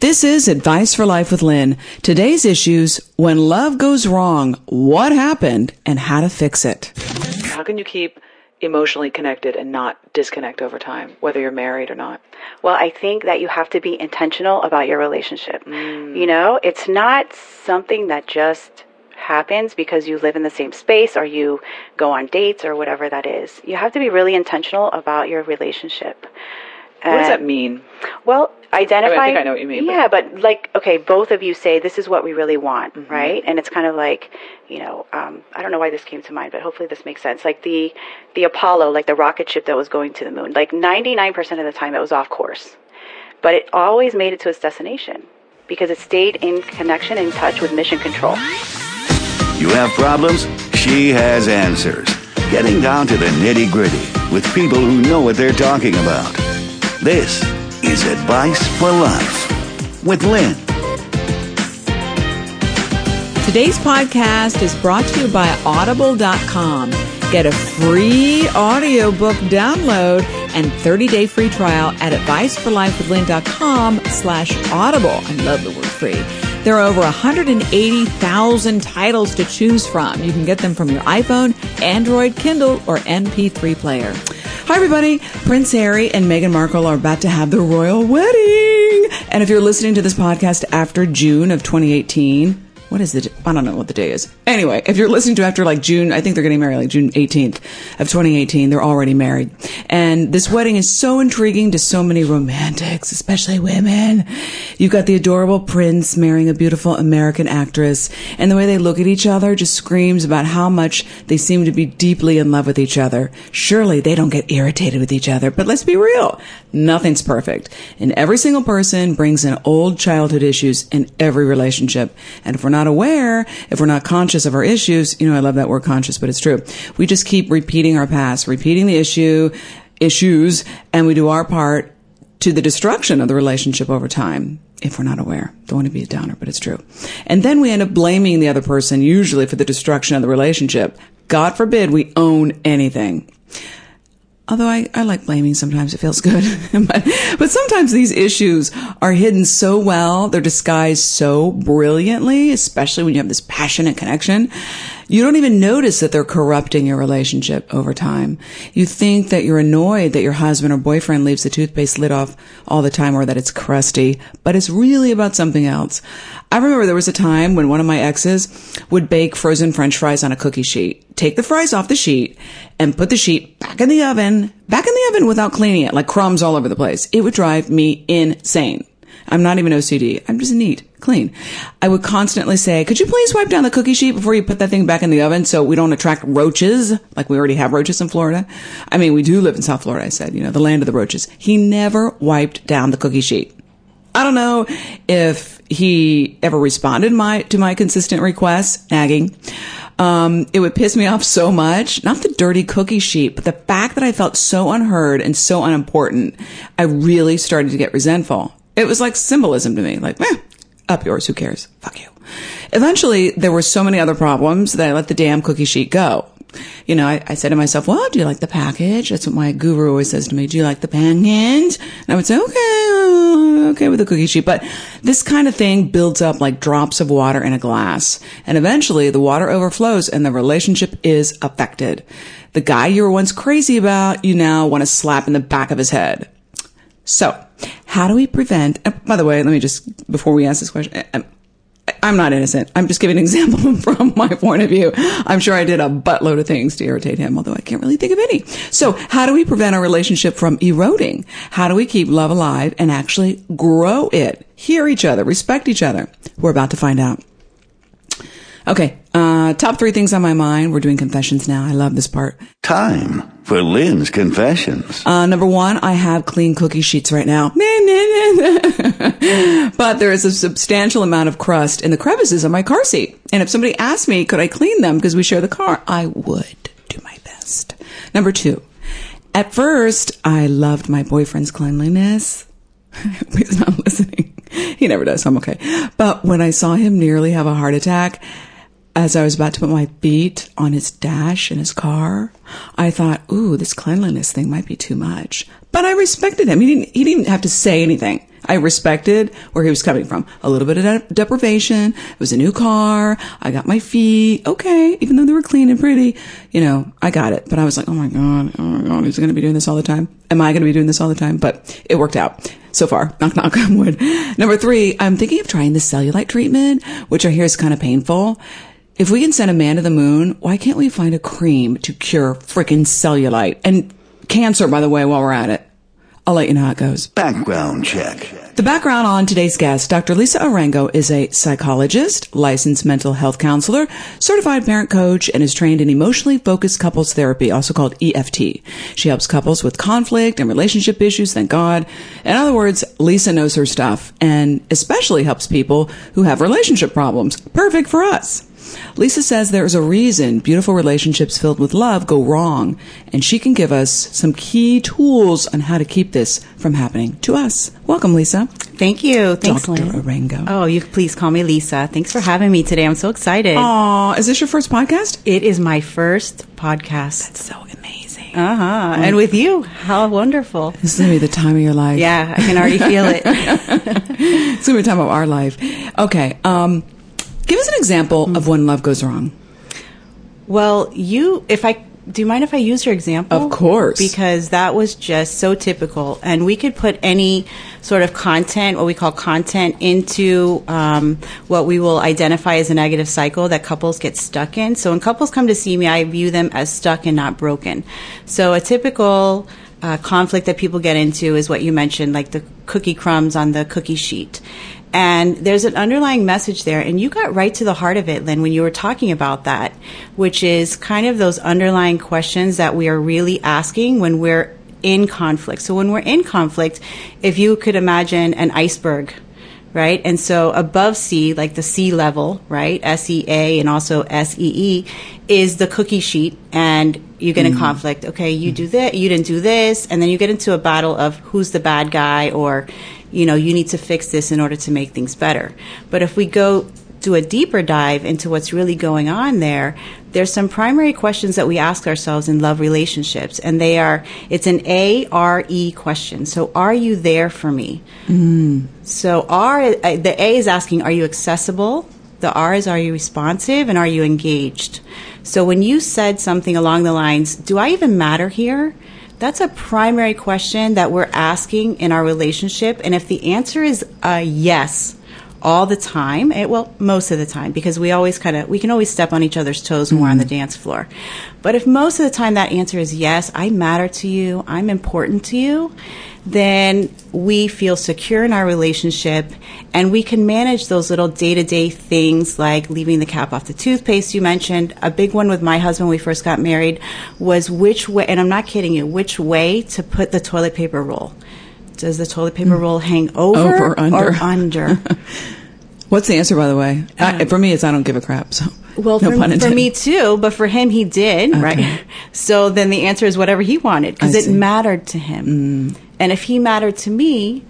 This is Advice for Life with Lynn. Today's issues when love goes wrong, what happened, and how to fix it. How can you keep emotionally connected and not disconnect over time, whether you're married or not? Well, I think that you have to be intentional about your relationship. Mm. You know, it's not something that just happens because you live in the same space or you go on dates or whatever that is. You have to be really intentional about your relationship. What does that mean? Well, identify. I, mean, I think I know what you mean. Yeah, but, but like, okay, both of you say this is what we really want, mm-hmm. right? And it's kind of like, you know, um, I don't know why this came to mind, but hopefully this makes sense. Like the the Apollo, like the rocket ship that was going to the moon, like ninety nine percent of the time it was off course, but it always made it to its destination because it stayed in connection and touch with mission control. You have problems? She has answers. Getting down to the nitty gritty with people who know what they're talking about. This is Advice for Life with Lynn. Today's podcast is brought to you by Audible.com. Get a free audiobook download and 30-day free trial at adviceforlifewithlynn.com slash audible. I love the word free. There are over 180,000 titles to choose from. You can get them from your iPhone, Android, Kindle, or MP3 player. Hi, everybody. Prince Harry and Meghan Markle are about to have the royal wedding. And if you're listening to this podcast after June of 2018, what is it? I don't know what the day is. Anyway, if you're listening to after like June, I think they're getting married like June 18th of 2018. They're already married. And this wedding is so intriguing to so many romantics, especially women. You've got the adorable prince marrying a beautiful American actress and the way they look at each other just screams about how much they seem to be deeply in love with each other. Surely they don't get irritated with each other, but let's be real. Nothing's perfect. And every single person brings in old childhood issues in every relationship. And if we're not not aware, if we're not conscious of our issues, you know, I love that word conscious, but it's true. We just keep repeating our past, repeating the issue, issues, and we do our part to the destruction of the relationship over time if we're not aware. Don't want to be a downer, but it's true. And then we end up blaming the other person, usually for the destruction of the relationship. God forbid we own anything. Although I, I like blaming sometimes, it feels good. but, but sometimes these issues are hidden so well, they're disguised so brilliantly, especially when you have this passionate connection you don't even notice that they're corrupting your relationship over time. You think that you're annoyed that your husband or boyfriend leaves the toothpaste lid off all the time or that it's crusty, but it's really about something else. I remember there was a time when one of my exes would bake frozen french fries on a cookie sheet, take the fries off the sheet, and put the sheet back in the oven, back in the oven without cleaning it, like crumbs all over the place. It would drive me insane. I'm not even OCD. I'm just neat, clean. I would constantly say, could you please wipe down the cookie sheet before you put that thing back in the oven so we don't attract roaches? Like we already have roaches in Florida. I mean, we do live in South Florida, I said, you know, the land of the roaches. He never wiped down the cookie sheet. I don't know if he ever responded my, to my consistent requests, nagging. Um, it would piss me off so much. Not the dirty cookie sheet, but the fact that I felt so unheard and so unimportant. I really started to get resentful. It was like symbolism to me, like, eh, up yours, who cares? Fuck you. Eventually, there were so many other problems that I let the damn cookie sheet go. You know, I, I said to myself, well, do you like the package? That's what my guru always says to me. Do you like the package? And I would say, okay, okay with the cookie sheet. But this kind of thing builds up like drops of water in a glass. And eventually the water overflows and the relationship is affected. The guy you were once crazy about, you now want to slap in the back of his head. So, how do we prevent? Uh, by the way, let me just before we ask this question. I'm, I'm not innocent. I'm just giving an example from my point of view. I'm sure I did a buttload of things to irritate him, although I can't really think of any. So how do we prevent our relationship from eroding? How do we keep love alive and actually grow it? Hear each other, respect each other. We're about to find out. Okay, uh, top three things on my mind. We're doing confessions now. I love this part. Time for Lynn's confessions. Uh, number one, I have clean cookie sheets right now. but there is a substantial amount of crust in the crevices of my car seat. And if somebody asked me, could I clean them because we share the car, I would do my best. Number two, at first, I loved my boyfriend's cleanliness. He's not listening. He never does, so I'm okay. But when I saw him nearly have a heart attack, as I was about to put my feet on his dash in his car, I thought, ooh, this cleanliness thing might be too much. But I respected him. He didn't, he didn't have to say anything. I respected where he was coming from. A little bit of de- deprivation. It was a new car. I got my feet. Okay. Even though they were clean and pretty, you know, I got it. But I was like, oh my God, oh my God, he's going to be doing this all the time. Am I going to be doing this all the time? But it worked out so far. Knock, knock on wood. Number three, I'm thinking of trying the cellulite treatment, which I hear is kind of painful. If we can send a man to the moon, why can't we find a cream to cure freaking cellulite and cancer, by the way, while we're at it? I'll let you know how it goes. Background check. The background on today's guest, Dr. Lisa Arango, is a psychologist, licensed mental health counselor, certified parent coach, and is trained in emotionally focused couples therapy, also called EFT. She helps couples with conflict and relationship issues, thank God. In other words, Lisa knows her stuff and especially helps people who have relationship problems. Perfect for us. Lisa says there is a reason beautiful relationships filled with love go wrong, and she can give us some key tools on how to keep this from happening to us. Welcome, Lisa. Thank you. Thanks, Dr. Lynn. Arango. Oh, you please call me Lisa. Thanks for having me today. I'm so excited. Aw, is this your first podcast? It is my first podcast. That's so amazing. Uh huh. And with you, how wonderful. This is gonna be the time of your life. Yeah, I can already feel it. It's gonna be the time of our life. Okay. Um, give us an example of when love goes wrong. Well, you, if I, do you mind if I use your example? Of course. Because that was just so typical. And we could put any sort of content, what we call content, into um, what we will identify as a negative cycle that couples get stuck in. So when couples come to see me, I view them as stuck and not broken. So a typical uh, conflict that people get into is what you mentioned, like the cookie crumbs on the cookie sheet. And there's an underlying message there. And you got right to the heart of it, Lynn, when you were talking about that, which is kind of those underlying questions that we are really asking when we're in conflict. So when we're in conflict, if you could imagine an iceberg, right? And so above sea, like the sea level, right? SEA and also SEE is the cookie sheet and you get in mm-hmm. conflict. Okay, you do that, you didn't do this, and then you get into a battle of who's the bad guy or, you know, you need to fix this in order to make things better. But if we go do a deeper dive into what's really going on there, there's some primary questions that we ask ourselves in love relationships, and they are it's an A R E question. So, are you there for me? Mm. So, R the A is asking, are you accessible? The R is, are you responsive, and are you engaged? So, when you said something along the lines, do I even matter here? That's a primary question that we're asking in our relationship, and if the answer is uh, yes, all the time. It, well, most of the time, because we always kind of we can always step on each other's toes when we're on the mm-hmm. dance floor. But if most of the time that answer is yes, I matter to you, I'm important to you, then we feel secure in our relationship and we can manage those little day to day things like leaving the cap off the toothpaste you mentioned. A big one with my husband when we first got married was which way, and I'm not kidding you, which way to put the toilet paper roll. Does the toilet paper roll hang over, Over or under? Or under? What's the answer, by the way? I, for me, it's I don't give a crap. So, Well, no for, for me too, but for him, he did, right? So then the answer is whatever he wanted because it see. Mm. mattered to him. And if he mattered to me,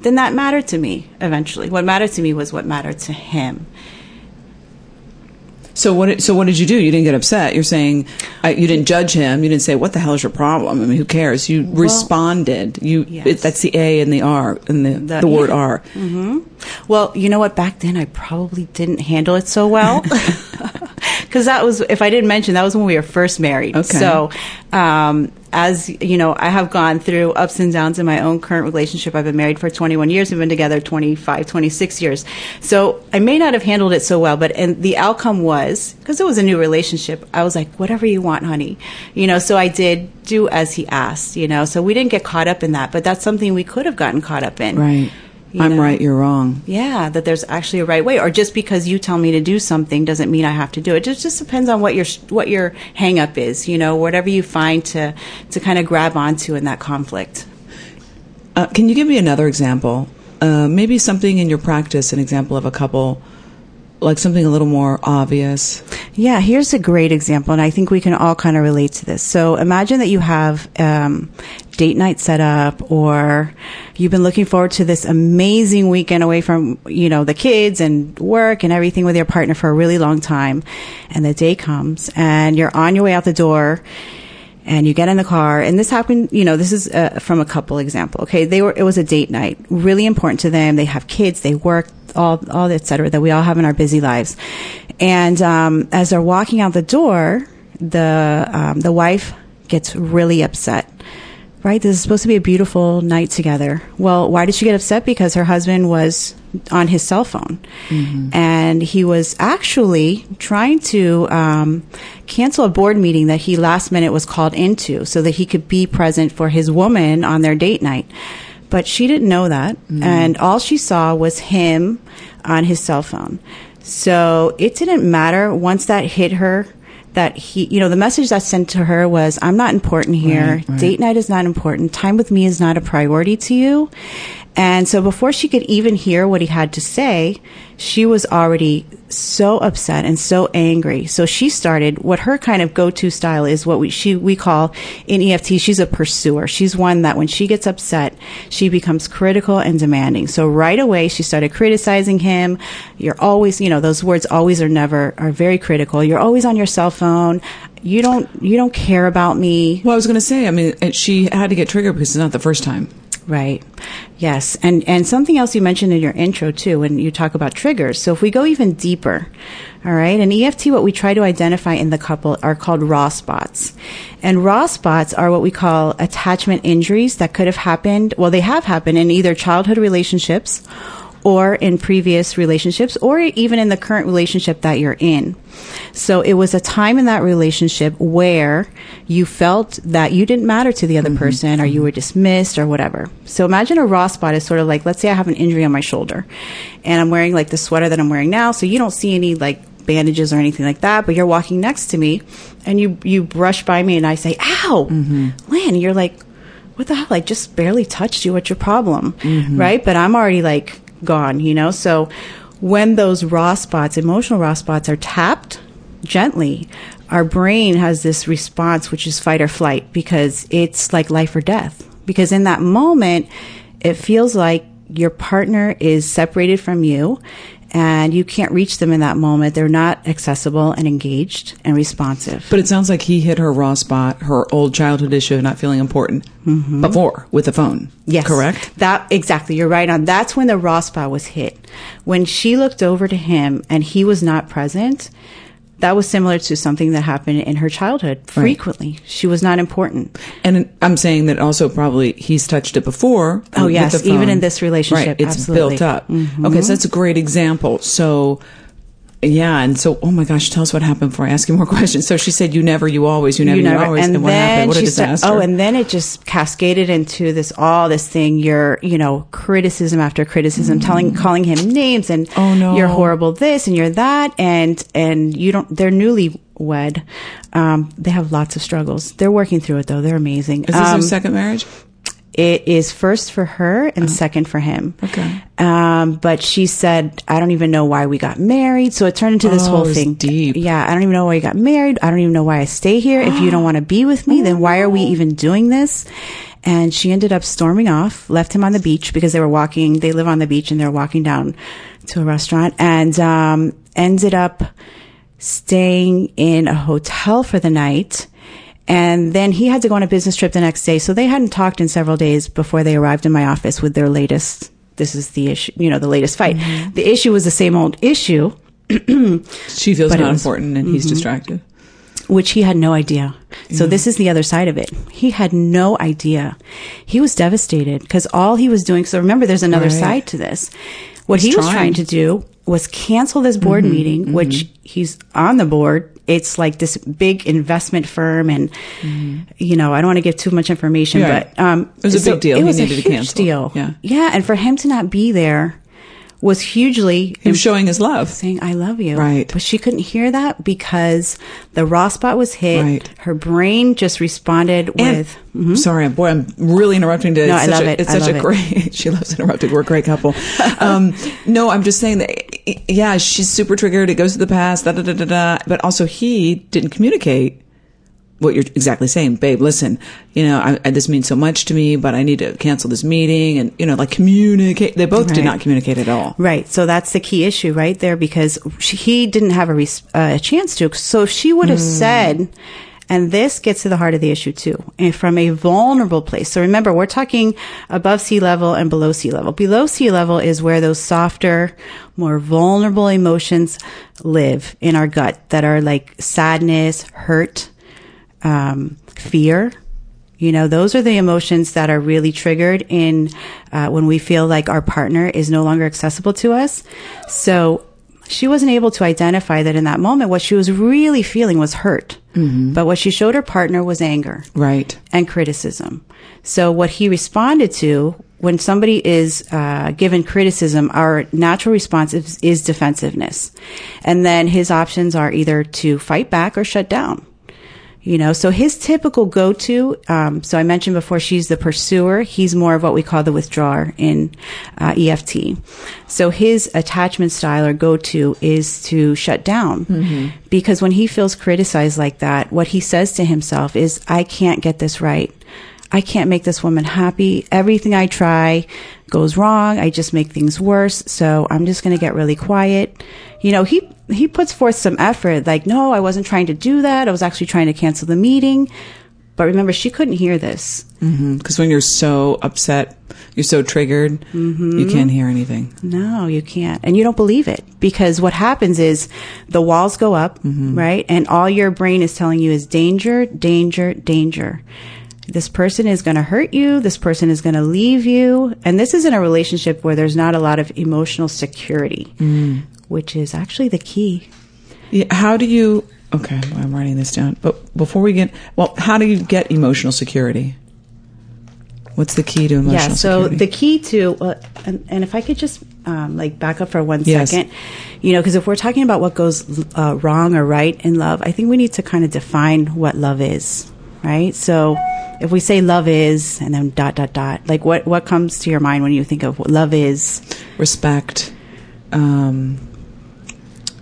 then that mattered to me eventually. What mattered to me was what mattered to him. So what? So what did you do? You didn't get upset. You're saying uh, you didn't judge him. You didn't say, "What the hell is your problem?" I mean, who cares? You responded. You. Yes. It, that's the A and the R and the the, The- word yeah. R. Well, you know what? Back then, I probably didn't handle it so well. Because that was, if I didn't mention, that was when we were first married. Okay. So, um, as you know, I have gone through ups and downs in my own current relationship. I've been married for 21 years. We've been together 25, 26 years. So I may not have handled it so well, but and the outcome was because it was a new relationship. I was like, whatever you want, honey. You know, so I did do as he asked. You know, so we didn't get caught up in that, but that's something we could have gotten caught up in. Right. I'm know? right. You're wrong. Yeah, that there's actually a right way, or just because you tell me to do something doesn't mean I have to do it. It just, just depends on what your what your hang up is, you know, whatever you find to to kind of grab onto in that conflict. Uh, can you give me another example? Uh, maybe something in your practice, an example of a couple, like something a little more obvious. Yeah, here's a great example, and I think we can all kind of relate to this. So imagine that you have um, date night set up, or you've been looking forward to this amazing weekend away from you know the kids and work and everything with your partner for a really long time, and the day comes, and you're on your way out the door. And you get in the car and this happened you know this is uh, from a couple example okay? They were it was a date night really important to them. They have kids they work all all et cetera that we all have in our busy lives. And um, as they're walking out the door the um, the wife gets really upset right? This is supposed to be a beautiful night together. Well why did she get upset? Because her husband was on his cell phone. And he was actually trying to um, cancel a board meeting that he last minute was called into so that he could be present for his woman on their date night. But she didn't know that. And all she saw was him on his cell phone. So it didn't matter once that hit her that he, you know, the message that sent to her was, I'm not important here. Right, right. Date night is not important. Time with me is not a priority to you. And so before she could even hear what he had to say, she was already so upset and so angry. So she started what her kind of go-to style is what we she we call in EFT she's a pursuer. She's one that when she gets upset, she becomes critical and demanding. So right away she started criticizing him. You're always, you know, those words always or never are very critical. You're always on your cell phone. You don't you don't care about me. Well, I was going to say, I mean, she had to get triggered because it's not the first time. Right. Yes. And and something else you mentioned in your intro too when you talk about triggers. So if we go even deeper, all right, in EFT what we try to identify in the couple are called raw spots. And raw spots are what we call attachment injuries that could have happened, well they have happened in either childhood relationships or in previous relationships or even in the current relationship that you're in. So it was a time in that relationship where you felt that you didn't matter to the other mm-hmm. person or you were dismissed or whatever. So imagine a raw spot is sort of like, let's say I have an injury on my shoulder and I'm wearing like the sweater that I'm wearing now. So you don't see any like bandages or anything like that, but you're walking next to me and you, you brush by me and I say, ow, mm-hmm. Lynn, you're like, what the hell? I just barely touched you. What's your problem? Mm-hmm. Right? But I'm already like gone, you know? So when those raw spots, emotional raw spots are tapped gently, our brain has this response, which is fight or flight because it's like life or death. Because in that moment, it feels like your partner is separated from you and you can't reach them in that moment. They're not accessible and engaged and responsive. But it sounds like he hit her raw spot, her old childhood issue of not feeling important mm-hmm. before with the phone. Yes. Correct? That exactly. You're right on. That's when the raw spot was hit. When she looked over to him and he was not present, that was similar to something that happened in her childhood frequently. She was not important. And I'm saying that also probably he's touched it before. Oh, yes, even in this relationship, Right, it's absolutely. built up. Mhm. Okay, so that's a great example. So, yeah, and so, oh my gosh, tell us what happened before I ask you more questions. So she said, you never, you always, you never, you, always. And, what happened? What a she said- disaster. oh, and then it just cascaded into this all this thing. You're, you know, criticism after criticism, telling, calling him names, and. Oh, no. you're horrible this and you're that, and and you don't. They're newlywed. Um, they have lots of struggles. They're working through it though. They're amazing. Is this Um, your second marriage? It is first for her and second for him. Oh. Okay. Um, but she said, I don't even know why we got married. So it turned into this Oh, whole thing. deep. Yeah. I don't even know why you got married. I don't even know why I stay here. If you don't want to be with me, then why are we even doing this? And she ended up storming off, left him on the beach because they were walking, they live on the beach and they're walking down to a restaurant and, um, ended up staying in a hotel for the night. And then he had to go on a business trip the next day. So they hadn't talked in several days before they arrived in my office with their latest, this is the issue, you know, the latest fight. Mm-hmm. The issue was the same old issue, She feels not was- important and he's mm-hmm. distracted. which he had no idea. So mm-hmm. this is the other side of it. He had no idea. He was devastated because all he was doing, so remember there's another Right. side to this. What He's he was trying. trying to do was cancel this board Mm-hmm, meeting, which he's on the board. It's like this big investment firm and, you know, I don't want to give too much information, Mm-hmm. But, um, It was a big deal. It He was a huge cancel. deal. Yeah. Yeah. And for him to not be there was hugely He was showing his love. saying I love you. Right. But she couldn't hear that because the raw spot was hit. Right. Her brain just responded And, with sorry, boy, I'm really interrupting to. No, it's I such love a, it. It's I such a great. She loves interrupting. We're a great couple. um, no, I'm just saying that. Yeah, she's super triggered. It goes to the past. Da da da da da. But also, he didn't communicate what you're exactly saying, babe. Listen, you know, I, I, this means so much to me, but I need to cancel this meeting, and you know, like communicate. They both did not communicate at all. Right. So that's the key issue right there because she, he didn't have a, res- uh, a chance to. So if she would have Hmm. said And this gets to the heart of the issue too, and from a vulnerable place. So remember, we're talking above sea level and below sea level. Below sea level is where those softer, more vulnerable emotions live in our gut that are like sadness, hurt, um, fear. You know, those are the emotions that are really triggered in uh, when we feel like our partner is no longer accessible to us. So she wasn't able to identify that in that moment. What she was really feeling was hurt. Mm-hmm. But what she showed her partner was anger. Right. And criticism. So what he responded to when somebody is uh, given criticism, our natural response is, is defensiveness. And then his options are either to fight back or shut down you know so his typical go-to um, so i mentioned before she's the pursuer he's more of what we call the withdrawer in uh, eft so his attachment style or go-to is to shut down mm-hmm. because when he feels criticized like that what he says to himself is i can't get this right I can't make this woman happy. Everything I try goes wrong. I just make things worse. So I'm just going to get really quiet. You know, he he puts forth some effort like no i wasn't trying to do that i was actually trying to cancel the meeting but remember she couldn't hear this because mm-hmm. when you're so upset you're so triggered mm-hmm. you can't hear anything no you can't and you don't believe it because what happens is the walls go up mm-hmm. right and all your brain is telling you is danger danger danger this person is going to hurt you. This person is going to leave you. And this is in a relationship where there's not a lot of emotional security. Mm which is actually the key. Yeah, how do you? Okay, I'm writing this down. But before we get, well, how do you get emotional security? What's the key to emotional yeah, so security? the key to, uh, and, and, if I could just um, like back up for one yes. second, you know, because if we're talking about what goes uh, wrong or right in love, I think we need to kind of define what love is, right? So if we say love is, and then dot dot dot, like what what comes to your mind when you think of what love is? Respect. Um,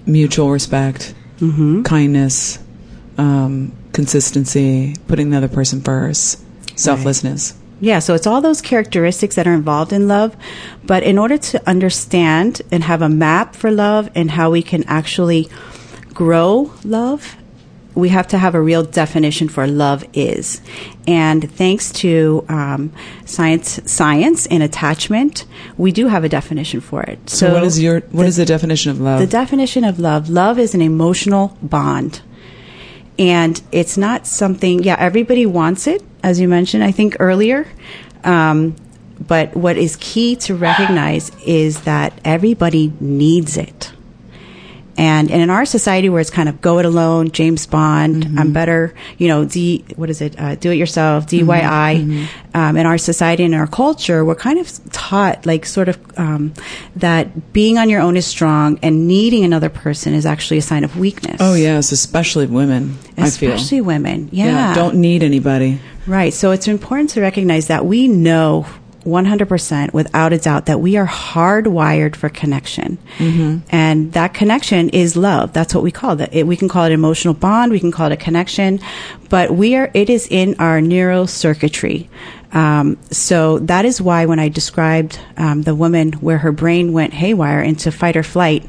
mutual respect, mm-hmm. kindness, um, consistency, putting the other person first, selflessness. Right. Yeah, so it's all those characteristics that are involved in love. But in order to understand and have a map for love and how we can actually grow love we have to have a real definition for love is. And thanks to um, science, science and attachment, we do have a definition for it. So, so what is your what the, is the definition of love? The definition of love: love is an emotional bond, and it's not something. Yeah, everybody wants it, as you mentioned. I think earlier. Um, but what is key to recognize is that everybody needs it. And, and in our society where it's kind of go it alone, James Bond, mm-hmm. I'm better, you know, D, what is it, uh, do it yourself, DIY. Mm-hmm. mm-hmm. Um, in our society and our culture, we're kind of taught, like, sort of, um, that being on your own is strong and needing another person is actually a sign of weakness. Oh, yes, especially women, Especially women, yeah. yeah. Don't need anybody. Right. So it's important to recognize that we know 100% without a doubt that we are hardwired for connection. Mm-hmm. And that connection is love. That's what we call it. We can call it emotional bond. We can call it a connection, but we are, it is in our neural circuitry. Um, so that is why when I described um, the woman where her brain went haywire into fight or flight,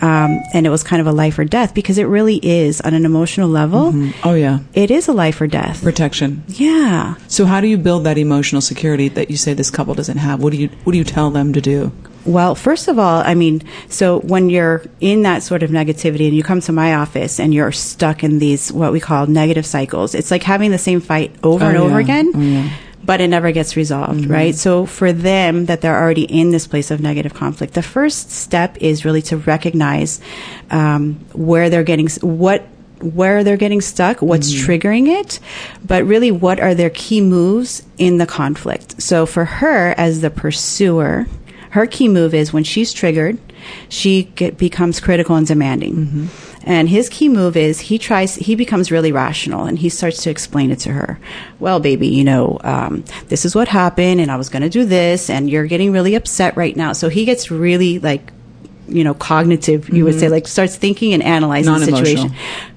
um, and it was kind of a life or death because it really is on an emotional level. Mm-hmm. Oh yeah, it is a life or death protection. Yeah. So how do you build that emotional security that you say this couple doesn't have? What do you What do you tell them to do? Well, first of all, I mean, so when you're in that sort of negativity and you come to my office and you're stuck in these what we call negative cycles, it's like having the same fight over oh, and yeah. over again. Oh, yeah but it never gets resolved, mm-hmm. right? So for them that they're already in this place of negative conflict, the first step is really to recognize um, where they're getting what where they're getting stuck, what's mm-hmm. triggering it, but really what are their key moves in the conflict. So for her as the pursuer, her key move is when she's triggered, she get, becomes critical and demanding. Mm-hmm. And his key move is he tries, he becomes really rational and he starts to explain it to her. Well, baby, you know, um, this is what happened and I was going to do this and you're getting really upset right now. So he gets really like, you know, cognitive, you mm-hmm. would say, like starts thinking and analyzing the situation.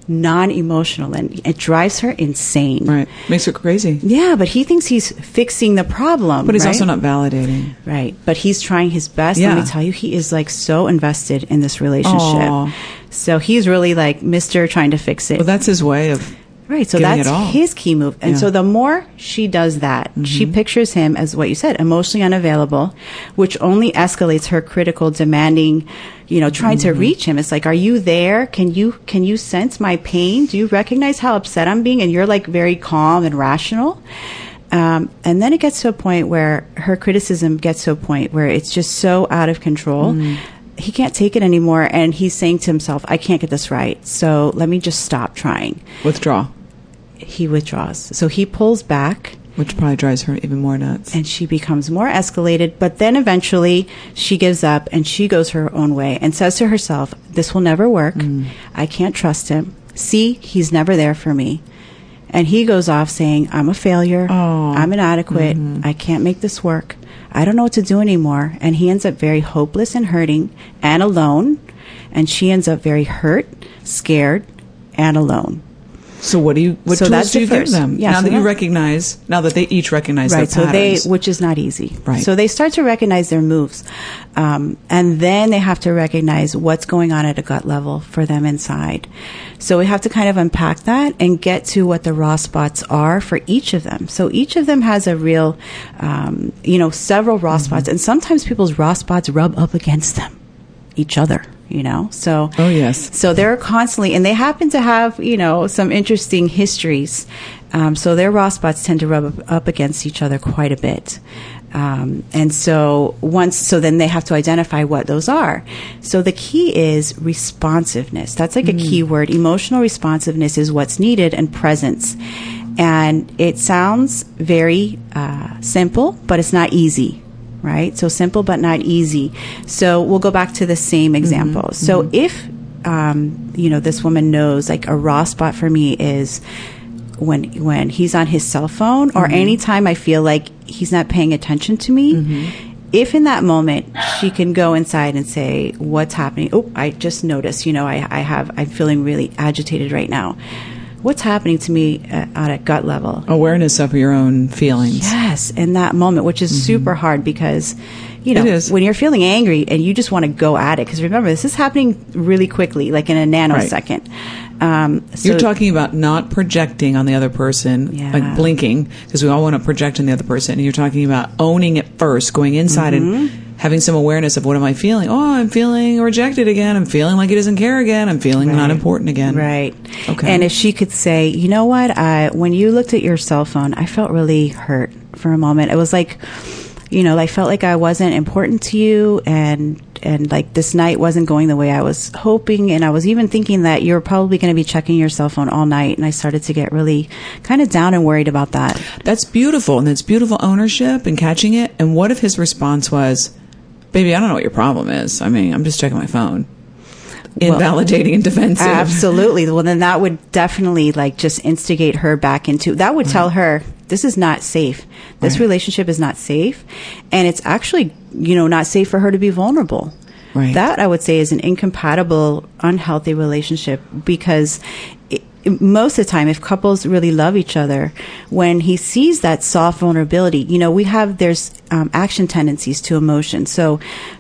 Non emotional. And it drives her insane. Right. Makes her crazy. Yeah, but he thinks he's fixing the problem. But he's right? also not validating. Right. But he's trying his best. Yeah. Let me tell you, he is like so invested in this relationship. Aww. So he's really like Mr. trying to fix it. Well, that's his way of Right. So that's his key move. And Yeah. Mm-hmm. so the more she does that, she pictures him as what you said, emotionally unavailable, which only escalates her critical, demanding, you know, trying Mm-hmm. to reach him. It's like, are you there? Can you, can you sense my pain? Do you recognize how upset I'm being? And you're like very calm and rational. Um, and then it gets to a point where her criticism gets to a point where it's just so out of control. He can't take it anymore. And he's saying to himself, I can't get this right. So let me just stop trying Withdraw, he withdraws. So he pulls back which probably drives her even more nuts. and she becomes more escalated. But then eventually she gives up and she goes her own way and says to herself, This will never work. Mm. I can't trust him. See, he's never there for me. And he goes off saying, I'm a failure. Oh. I'm inadequate. Mm-hmm. I can't make this work. I don't know what to do anymore. And he ends up very hopeless and hurting and alone. And she ends up very hurt, scared, and alone. So what do you? What So tools do you give them Yeah, now so that you recognize? Now that they each recognize right so they which is not easy Right. so they start to recognize their moves um, and then they have to recognize what's going on at a gut level for them inside so we have to kind of unpack that and get to what the raw spots are for each of them so each of them has a real um, you know several raw Mm-hmm. spots and sometimes people's raw spots rub up against them each other you know so Oh, yes. so they're constantly, and they happen to have, you know, some interesting histories. Um, so their raw spots tend to rub up, against each other quite a bit. Um, and so once, so then they have to identify what those are. So the key is responsiveness. That's like a key word. Emotional responsiveness is what's needed and presence. And it sounds very uh, simple, but it's not easy right? So simple but not easy. So we'll go back to the same mm-hmm. example. So mm-hmm. if um, you know this woman knows like a raw spot for me is when when he's on his cell phone or mm-hmm. anytime I feel like he's not paying attention to me. If in that moment she can go inside and say, "What's happening?" Oh, I just noticed. You know, I, I have. I'm feeling really agitated right now. What's happening to me uh, at a gut level? Awareness of your own feelings. Yes, in that moment, which is super hard because, you know, when you're feeling angry and you just want to go at it, because remember, this is happening really quickly, like in a nanosecond. Um, so, You're talking about not projecting on the other person, Yeah. like blinking, because we all want to project on the other person. And you're talking about owning it first, going inside Mm-hmm. and having some awareness of what am I feeling? Oh, I'm feeling rejected again. I'm feeling like he doesn't care again. I'm feeling not important again. Right. Okay. And if she could say, you know what, I, when you looked at your cell phone, I felt really hurt for a moment. It was like, you know, I felt like I wasn't important to you and and like this night wasn't going the way I was hoping and I was even thinking that you're probably going to be checking your cell phone all night and I started to get really kind of down and worried about that. That's beautiful. And that's beautiful ownership and catching it. And what if his response was, baby, I don't know what your problem is. I mean, I'm just checking my phone. Invalidating and defensive. Absolutely. Well, then that would definitely like just instigate her back into that would tell her this is not safe. This Right. relationship is not safe. And it's actually, you know, not safe for her to be vulnerable. Right. That I would say is an incompatible, unhealthy relationship because most of the time, if couples really love each other, when he sees that soft vulnerability, you know, we have, there's um, action tendencies to emotions. So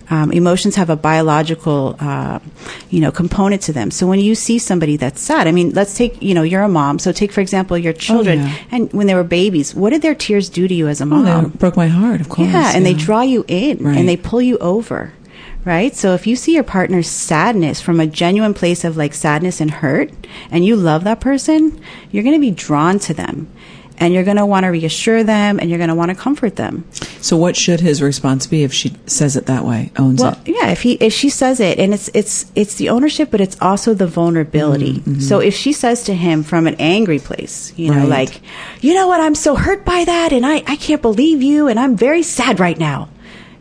um, emotions have a biological, uh, you know, component to them. So when you see somebody that's sad, I mean, let's take, you know, you're a mom. So take, for example, your children. Oh, yeah. And when they were babies, what did their tears do to you as a Oh, mom? that broke my heart, of course. Yeah, and they draw you in Right. and they pull you over. Right? So if you see your partner's sadness from a genuine place of like sadness and hurt and you love that person, you're going to be drawn to them. And you're going to want to reassure them and you're going to want to comfort them. So, what should his response be if she says it that way, owns Well, it? yeah, if he if she says it and it's it's it's the ownership but it's also the vulnerability. So if she says to him from an angry place, you know, Mm-hmm. Right. like, "You know what? I'm so hurt by that and I I can't believe you and I'm very sad right now."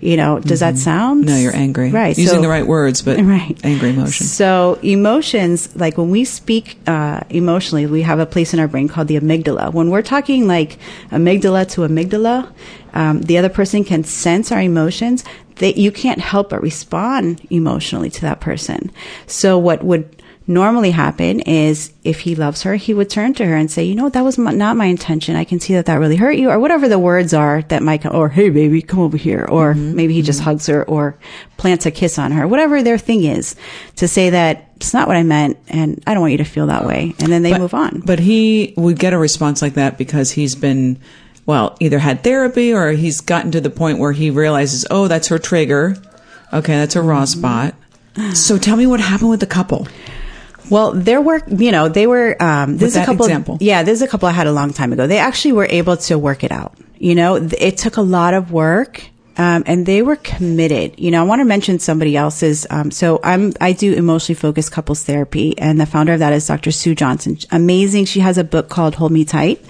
You know, does that sound Mm-hmm. No, you're angry. Right. Using so- the right words, but right. angry emotion. So emotions, like when we speak uh, emotionally, we have a place in our brain called the amygdala. When we're talking like amygdala to amygdala, um, the other person can sense our emotions. That you can't help but respond emotionally to that person. So what would normally happen is if he loves her, he would turn to her and say, you know, that was my, not my intention. I can see that that really hurt you or whatever the words are that might come, or hey baby, come over here. Or maybe he just hugs her or plants a kiss on her, whatever their thing is to say that it's not what I meant, and I don't want you to feel that way. And then they But- move on. But he would get a response like that because he's been, well, either had therapy or he's gotten to the point where he realizes, oh, that's her trigger. Okay, that's a raw Mm-hmm. spot. So tell me what happened with the couple. Well, their work, you know, they were. Um, this With is a couple. example. Yeah, this is a couple I had a long time ago. They actually were able to work it out. You know, Th- it took a lot of work. Um, and they were committed. You know, I want to mention somebody else's. Um, so I'm, I do emotionally focused couples therapy, and the founder of that is Dr. Sue Johnson. Amazing. She has a book called Hold Me Tight.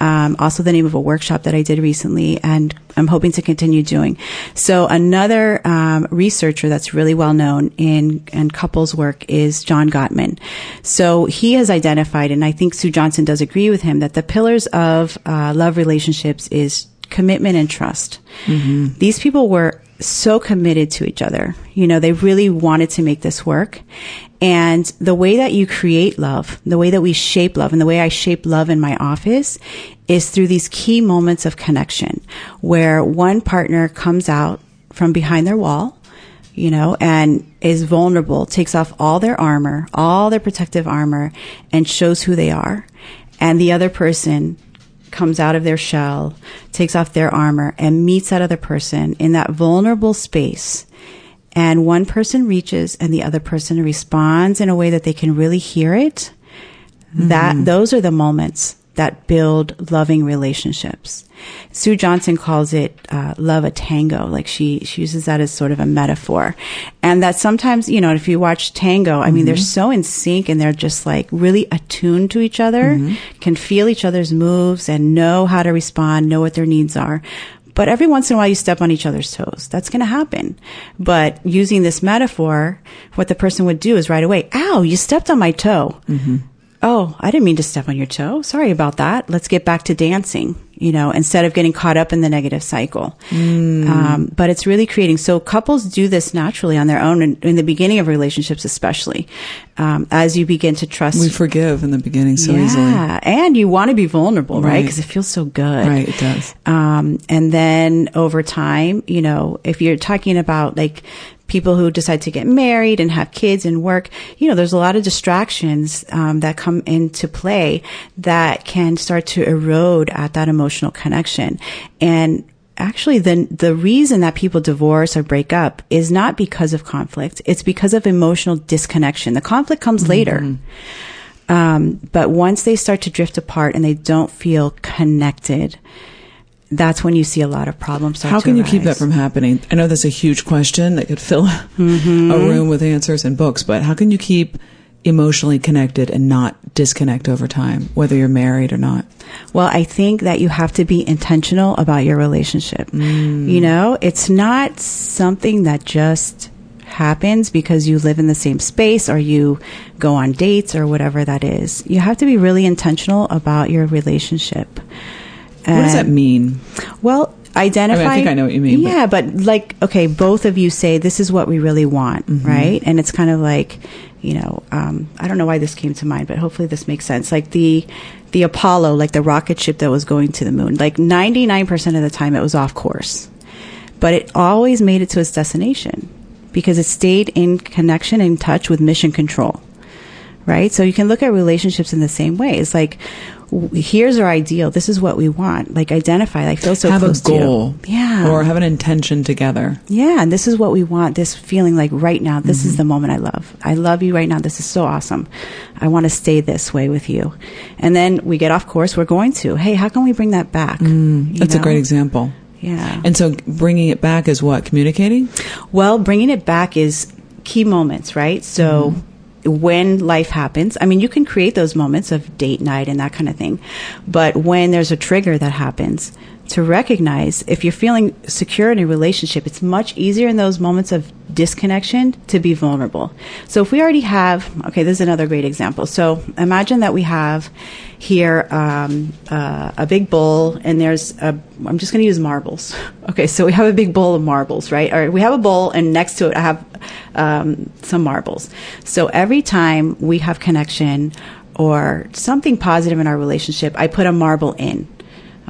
Um, also the name of a workshop that I did recently, and I'm hoping to continue doing. So another um, researcher that's really well known in in couples work is John Gottman. So he has identified, and I think Sue Johnson does agree with him, that the pillars of uh, love relationships is commitment and trust. These people were so committed to each other. You know, they really wanted to make this work. And the way that you create love, the way that we shape love, and the way I shape love in my office is through these key moments of connection where one partner comes out from behind their wall, you know, and is vulnerable, takes off all their armor, all their protective armor, and shows who they are. And the other person comes out of their shell, takes off their armor, and meets that other person in that vulnerable space. And one person reaches and the other person responds in a way that they can really hear it. That, mm. those are the moments that build loving relationships. Sue Johnson calls it uh, love a tango. Like she she uses that as sort of a metaphor, and that sometimes you know if you watch tango, I mean they're mm-hmm. so in sync and they're just like really attuned to each other, mm-hmm. can feel each other's moves and know how to respond, know what their needs are. But every once in a while you step on each other's toes. That's going to happen. But using this metaphor, what the person would do is right away, ow, you stepped on my toe. Mm-hmm. Oh, I didn't mean to step on your toe. Sorry about that. Let's get back to dancing, you know, instead of getting caught up in the negative cycle. Um, but it's really creating. So couples do this naturally on their own in, in the beginning of relationships, especially um, as you begin to trust. We forgive in the beginning so yeah, easily. and you want to be vulnerable, right? Right. Because it feels so good. Right, it does. Um, and then over time, you know, if you're talking about like people who decide to get married and have kids and work, you know, there's a lot of distractions um, that come into play that can start to erode at that emotional connection. And actually, the the reason that people divorce or break up is not because of conflict; it's because of emotional disconnection. The conflict comes later. Um, but once they start to drift apart and they don't feel connected, that's when you see a lot of problems start How can you keep that from happening? I know that's a huge question that could fill Mm-hmm. a room with answers and books, but how can you keep emotionally connected and not disconnect over time, whether you're married or not? Well, I think that you have to be intentional about your relationship. You know, it's not something that just happens because you live in the same space or you go on dates or whatever that is. You have to be really intentional about your relationship. What does that mean? Well, identify. I think I know what you mean, Yeah, but, like, okay, both of you say this is what we really want, Mm-hmm. right? And it's kind of like, you know, um, I don't know why this came to mind, but hopefully this makes sense. Like the the Apollo, like the rocket ship that was going to the moon, like ninety nine percent of the time it was off course, but it always made it to its destination because it stayed in connection and touch with mission control right? So you can look at relationships in the same way. It's like, here's our ideal. This is what we want. Like identify. Like feel so have a close to you. goal. Yeah. Or have an intention together. yeah, and this is what we want. This feeling like right now, this Mm-hmm. is the moment I love. I love you right now. This is so awesome. I want to stay this way with you. And then we get off course. We're going to. Hey, how can we bring that back? Mm, That's a great example. Yeah. And so bringing it back is what? Communicating? Well, bringing it back is key moments, right? So when life happens, I mean, you can create those moments of date night and that kind of thing. But when there's a trigger that happens, to recognize if you're feeling secure in a relationship, it's much easier in those moments of disconnection to be vulnerable. So if we already have, okay, this is another great example. So imagine that we have here um, uh, a big bowl, and there's a. I'm just going to use marbles. Okay, so we have a big bowl of marbles, right? Or we have a bowl, and next to it, I have um, some marbles. So every time we have connection or something positive in our relationship, I put a marble in.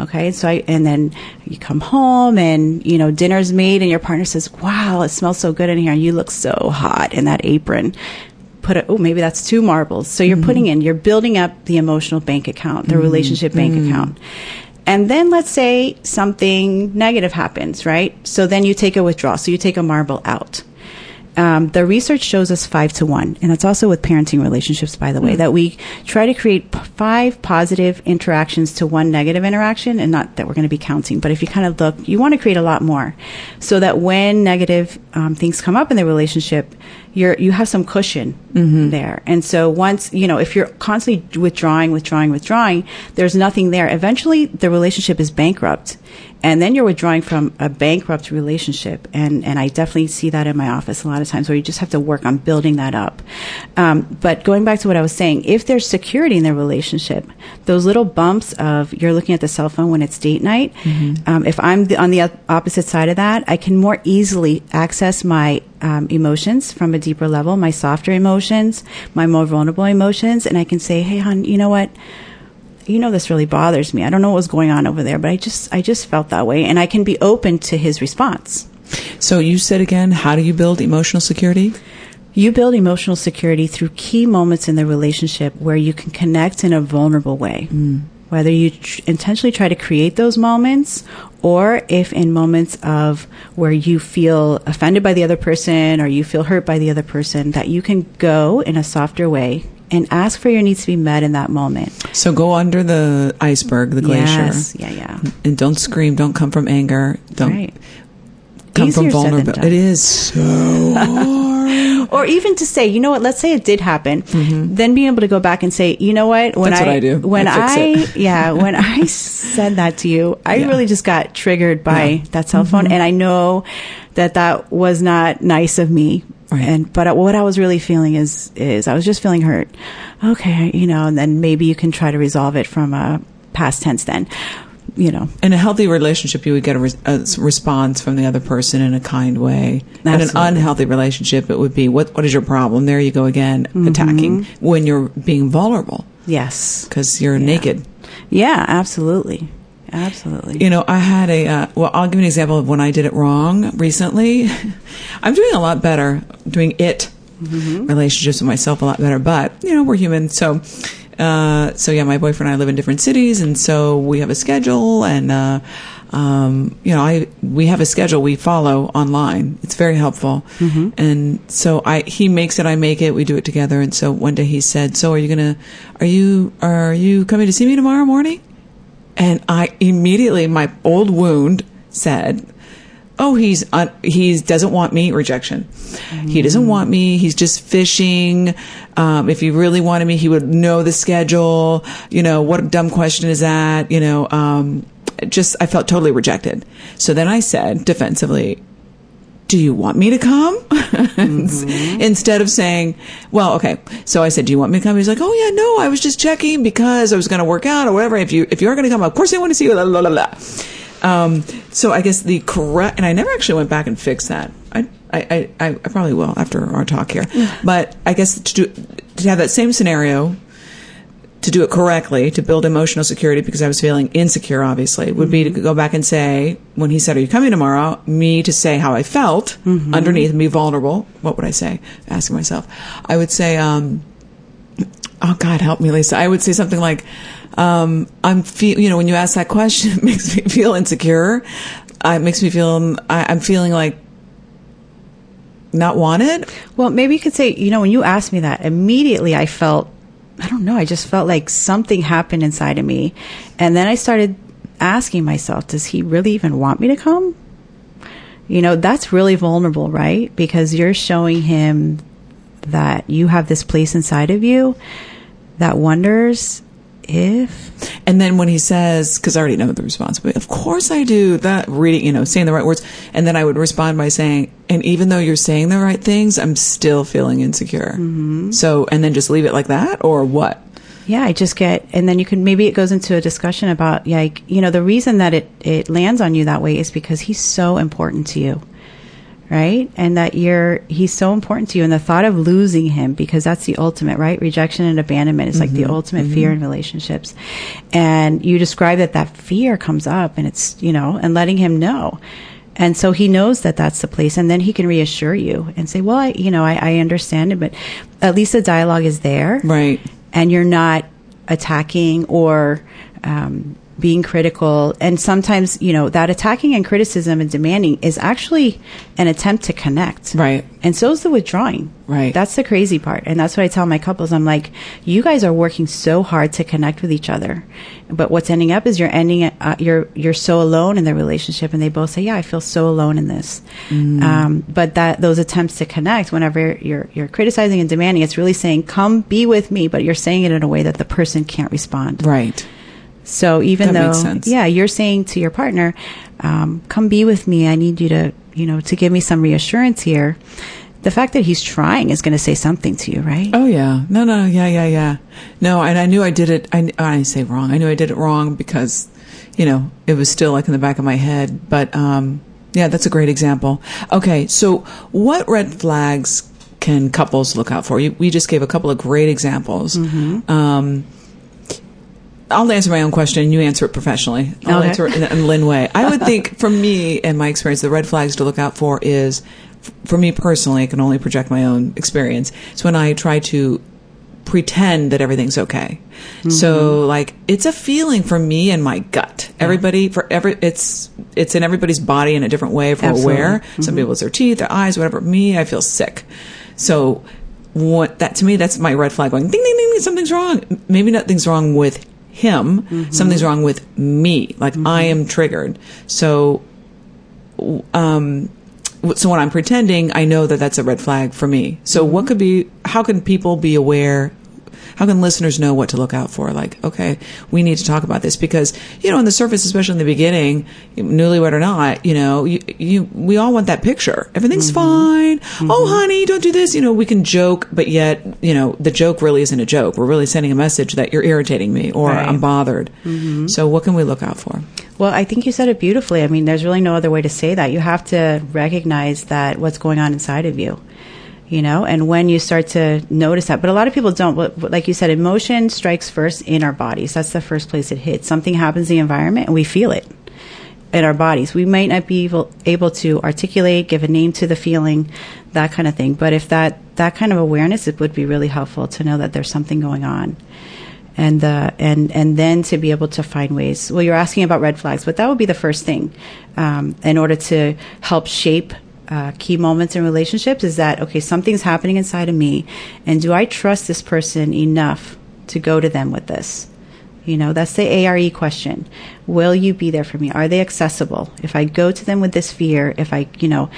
Okay, so I, and then you come home and, you know, dinner's made and your partner says, wow, it smells so good in here and you look so hot in that apron. put a, oh maybe that's two marbles. So you're mm-hmm. putting in you're building up the emotional bank account the mm-hmm. relationship bank mm-hmm. account. And then let's say something negative happens right? So then you take a withdrawal. So you take a marble out um, the research shows us five to one, and that's also with parenting relationships, by the way, that we try to create p- five positive interactions to one negative interaction, and not that we're going to be counting, but if you kind of look, you want to create a lot more, so that when negative um, things come up in the relationship, you're you have some cushion there, and so once you know if you're constantly withdrawing, withdrawing, withdrawing, there's nothing there. Eventually, the relationship is bankrupt, and then you're withdrawing from a bankrupt relationship. And and I definitely see that in my office a lot of times where you just have to work on building that up. Um, but going back to what I was saying if there's security in the relationship those little bumps of you're looking at the cell phone when it's date night um, if I'm the, on the opposite side of that I can more easily access my um, emotions from a deeper level my softer emotions my more vulnerable emotions and I can say hey hon you know what you know this really bothers me. I don't know what was going on over there, but I just I just felt that way and I can be open to his response. So you said again, how do you build emotional security? You build emotional security through key moments in the relationship where you can connect in a vulnerable way. Mm. Whether you tr- intentionally try to create those moments or if in moments of where you feel offended by the other person or you feel hurt by the other person that you can go in a softer way and ask for your needs to be met in that moment. So go under the iceberg, the glacier. Yes. Yeah, yeah. And don't scream, don't come from anger, don't Right. come Easier from vulnerability. It is so. or even to say, you know what? Let's say it did happen, then being able to go back and say, you know what? When Mm-hmm. That's what I do. When I I, it. yeah, when I said that to you, I Yeah. really just got triggered by Yeah. Mm-hmm. that cell phone, and I know that that was not nice of me. Right. And but what I was really feeling is is I was just feeling hurt. Okay, you know, and then maybe you can try to resolve it from a past tense. Then, you know, In a healthy relationship, you would get a, res- a response from the other person in a kind way. In an unhealthy relationship, it would be, "What? What is your problem?" There you go again, Mm-hmm. attacking when you're being vulnerable yes, because you're naked. yeah, absolutely, absolutely. You know, I had a, uh, well, I'll give an example of when I did it wrong recently. I'm doing a lot better doing it relationships with myself a lot better, but, you know, we're human. So, uh, so yeah, my boyfriend and I live in different cities, and so we have a schedule, and, uh, um, you know, I we have a schedule we follow online. It's very helpful, and so I he makes it, I make it, we do it together. And so one day he said, "So are you gonna, are you are you coming to see me tomorrow morning?" And I immediately, my old wound said, "Oh, he's un- he doesn't want me." Rejection. He doesn't want me. He's just fishing. Um, if he really wanted me, he would know the schedule. You know what a dumb question is that? You know, um, just I felt totally rejected. So then I said defensively, do you want me to come? Instead of saying, well, okay. So I said, do you want me to come? He's like, oh yeah, no, I was just checking because I was going to work out or whatever. If you, if you are going to come, of course I want to see you, la, la, la, la. Um, so I guess the correct, and I never actually went back and fixed that. I, I, I, I probably will after our talk here, but I guess to do, to have that same scenario, to do it correctly, to build emotional security because I was feeling insecure, obviously, would be to go back and say, when he said, Are you coming tomorrow? Me to say how I felt underneath and be vulnerable. What would I say? Asking myself. I would say, um, Oh God, help me, Lisa. I would say something like, um, I'm feel, you know, when you ask that question, it makes me feel insecure. Uh, it makes me feel, I, I'm feeling like not wanted. Well, maybe you could say, you know, when you asked me that, immediately I felt, I don't know, I just felt like something happened inside of me. And then I started asking myself, does he really even want me to come? You know, that's really vulnerable, right? Because you're showing him that you have this place inside of you that wonders if. And then when he says, because I already know the response, but of course I do that reading, you know, saying the right words. And then I would respond by saying, and even though you're saying the right things, I'm still feeling insecure. Mm-hmm. So, and then just leave it like that or what? Yeah, I just get, and then you can maybe it goes into a discussion about like you know the reason that it it lands on you that way is because he's so important to you, right? And that you're he's so important to you, and the thought of losing him because that's the ultimate right? Rejection and abandonment is like the ultimate fear in relationships, and you describe that that fear comes up and it's you know and letting him know. And so he knows that that's the place, and then he can reassure you and say, "Well, I, you know, I, I understand it, but at least the dialogue is there, Right. and you're not attacking or um, being critical. And sometimes, you know, that attacking and criticism and demanding is actually an attempt to connect. Right. And so is the withdrawing. Right. That's the crazy part. And that's what I tell my couples. I'm like, you guys are working so hard to connect with each other. But what's ending up is you're ending, uh, you're, you're so alone in the relationship. And they both say, yeah, I feel so alone in this. Um, but that, those attempts to connect, whenever you're, you're criticizing and demanding, it's really saying, come be with me, but you're saying it in a way that the person can't respond. Right. So even That though, yeah, you're saying to your partner, um, "Come be with me. I need you to, you know, to give me some reassurance here." The fact that he's trying is going to say something to you, right? Oh yeah, no, no, yeah, yeah, yeah. No, and I knew I did it. I, I say wrong. I knew I did it wrong because, you know, it was still like in the back of my head. But um, yeah, that's a great example. Okay, so what red flags can couples look out for? You, we just gave a couple of great examples. Um, I'll answer my own question. And you answer it professionally. I'll Okay. answer it in, in Lynn way. I would think, for me and my experience, the red flags to look out for is, for me personally, I can only project my own experience. It's when I try to pretend that everything's okay. So, mm-hmm. like, it's a feeling for me and my gut. Everybody, for every, it's it's in everybody's body in a different way. If we're Absolutely. aware, some mm-hmm. people it's their teeth, their eyes, whatever. Me, I feel sick. So, what that to me, that's my red flag. Going ding ding ding, ding something's wrong. Maybe nothing's wrong with him. Mm-hmm. Something's wrong with me. Like mm-hmm. I am triggered. So, um, so when I'm pretending, I know that that's a red flag for me. So mm-hmm. what could be? How can people be aware? How can listeners know what to look out for? Like, okay, we need to talk about this because you know, on the surface, especially in the beginning, newlywed or not, you know, you, you we all want that picture. Everything's mm-hmm. fine. Oh, mm-hmm. honey, don't do this. You know, we can joke, but yet, you know, the joke really isn't a joke. We're really sending a message that you're irritating me or Right. I'm bothered. Mm-hmm. So, what can we look out for? Well, I think you said it beautifully. I mean, there's really no other way to say that. You have to recognize that what's going on inside of you, you know, and when you start to notice that, but a lot of people don't. Like you said, emotion strikes first in our bodies. That's the first place it hits. Something happens in the environment and we feel it in our bodies. We might not be able, able to articulate, give a name to the feeling, that kind of thing. But if that, that kind of awareness, it would be really helpful to know that there's something going on. And, uh, and, and then to be able to find ways. Well, you're asking about red flags, but that would be the first thing, um, in order to help shape, uh, key moments in relationships is that, okay, something's happening inside of me. And do I trust this person enough to go to them with this? You know, that's the ARE question. Will you be there for me? Are they accessible? If I go to them with this fear, if I, you know,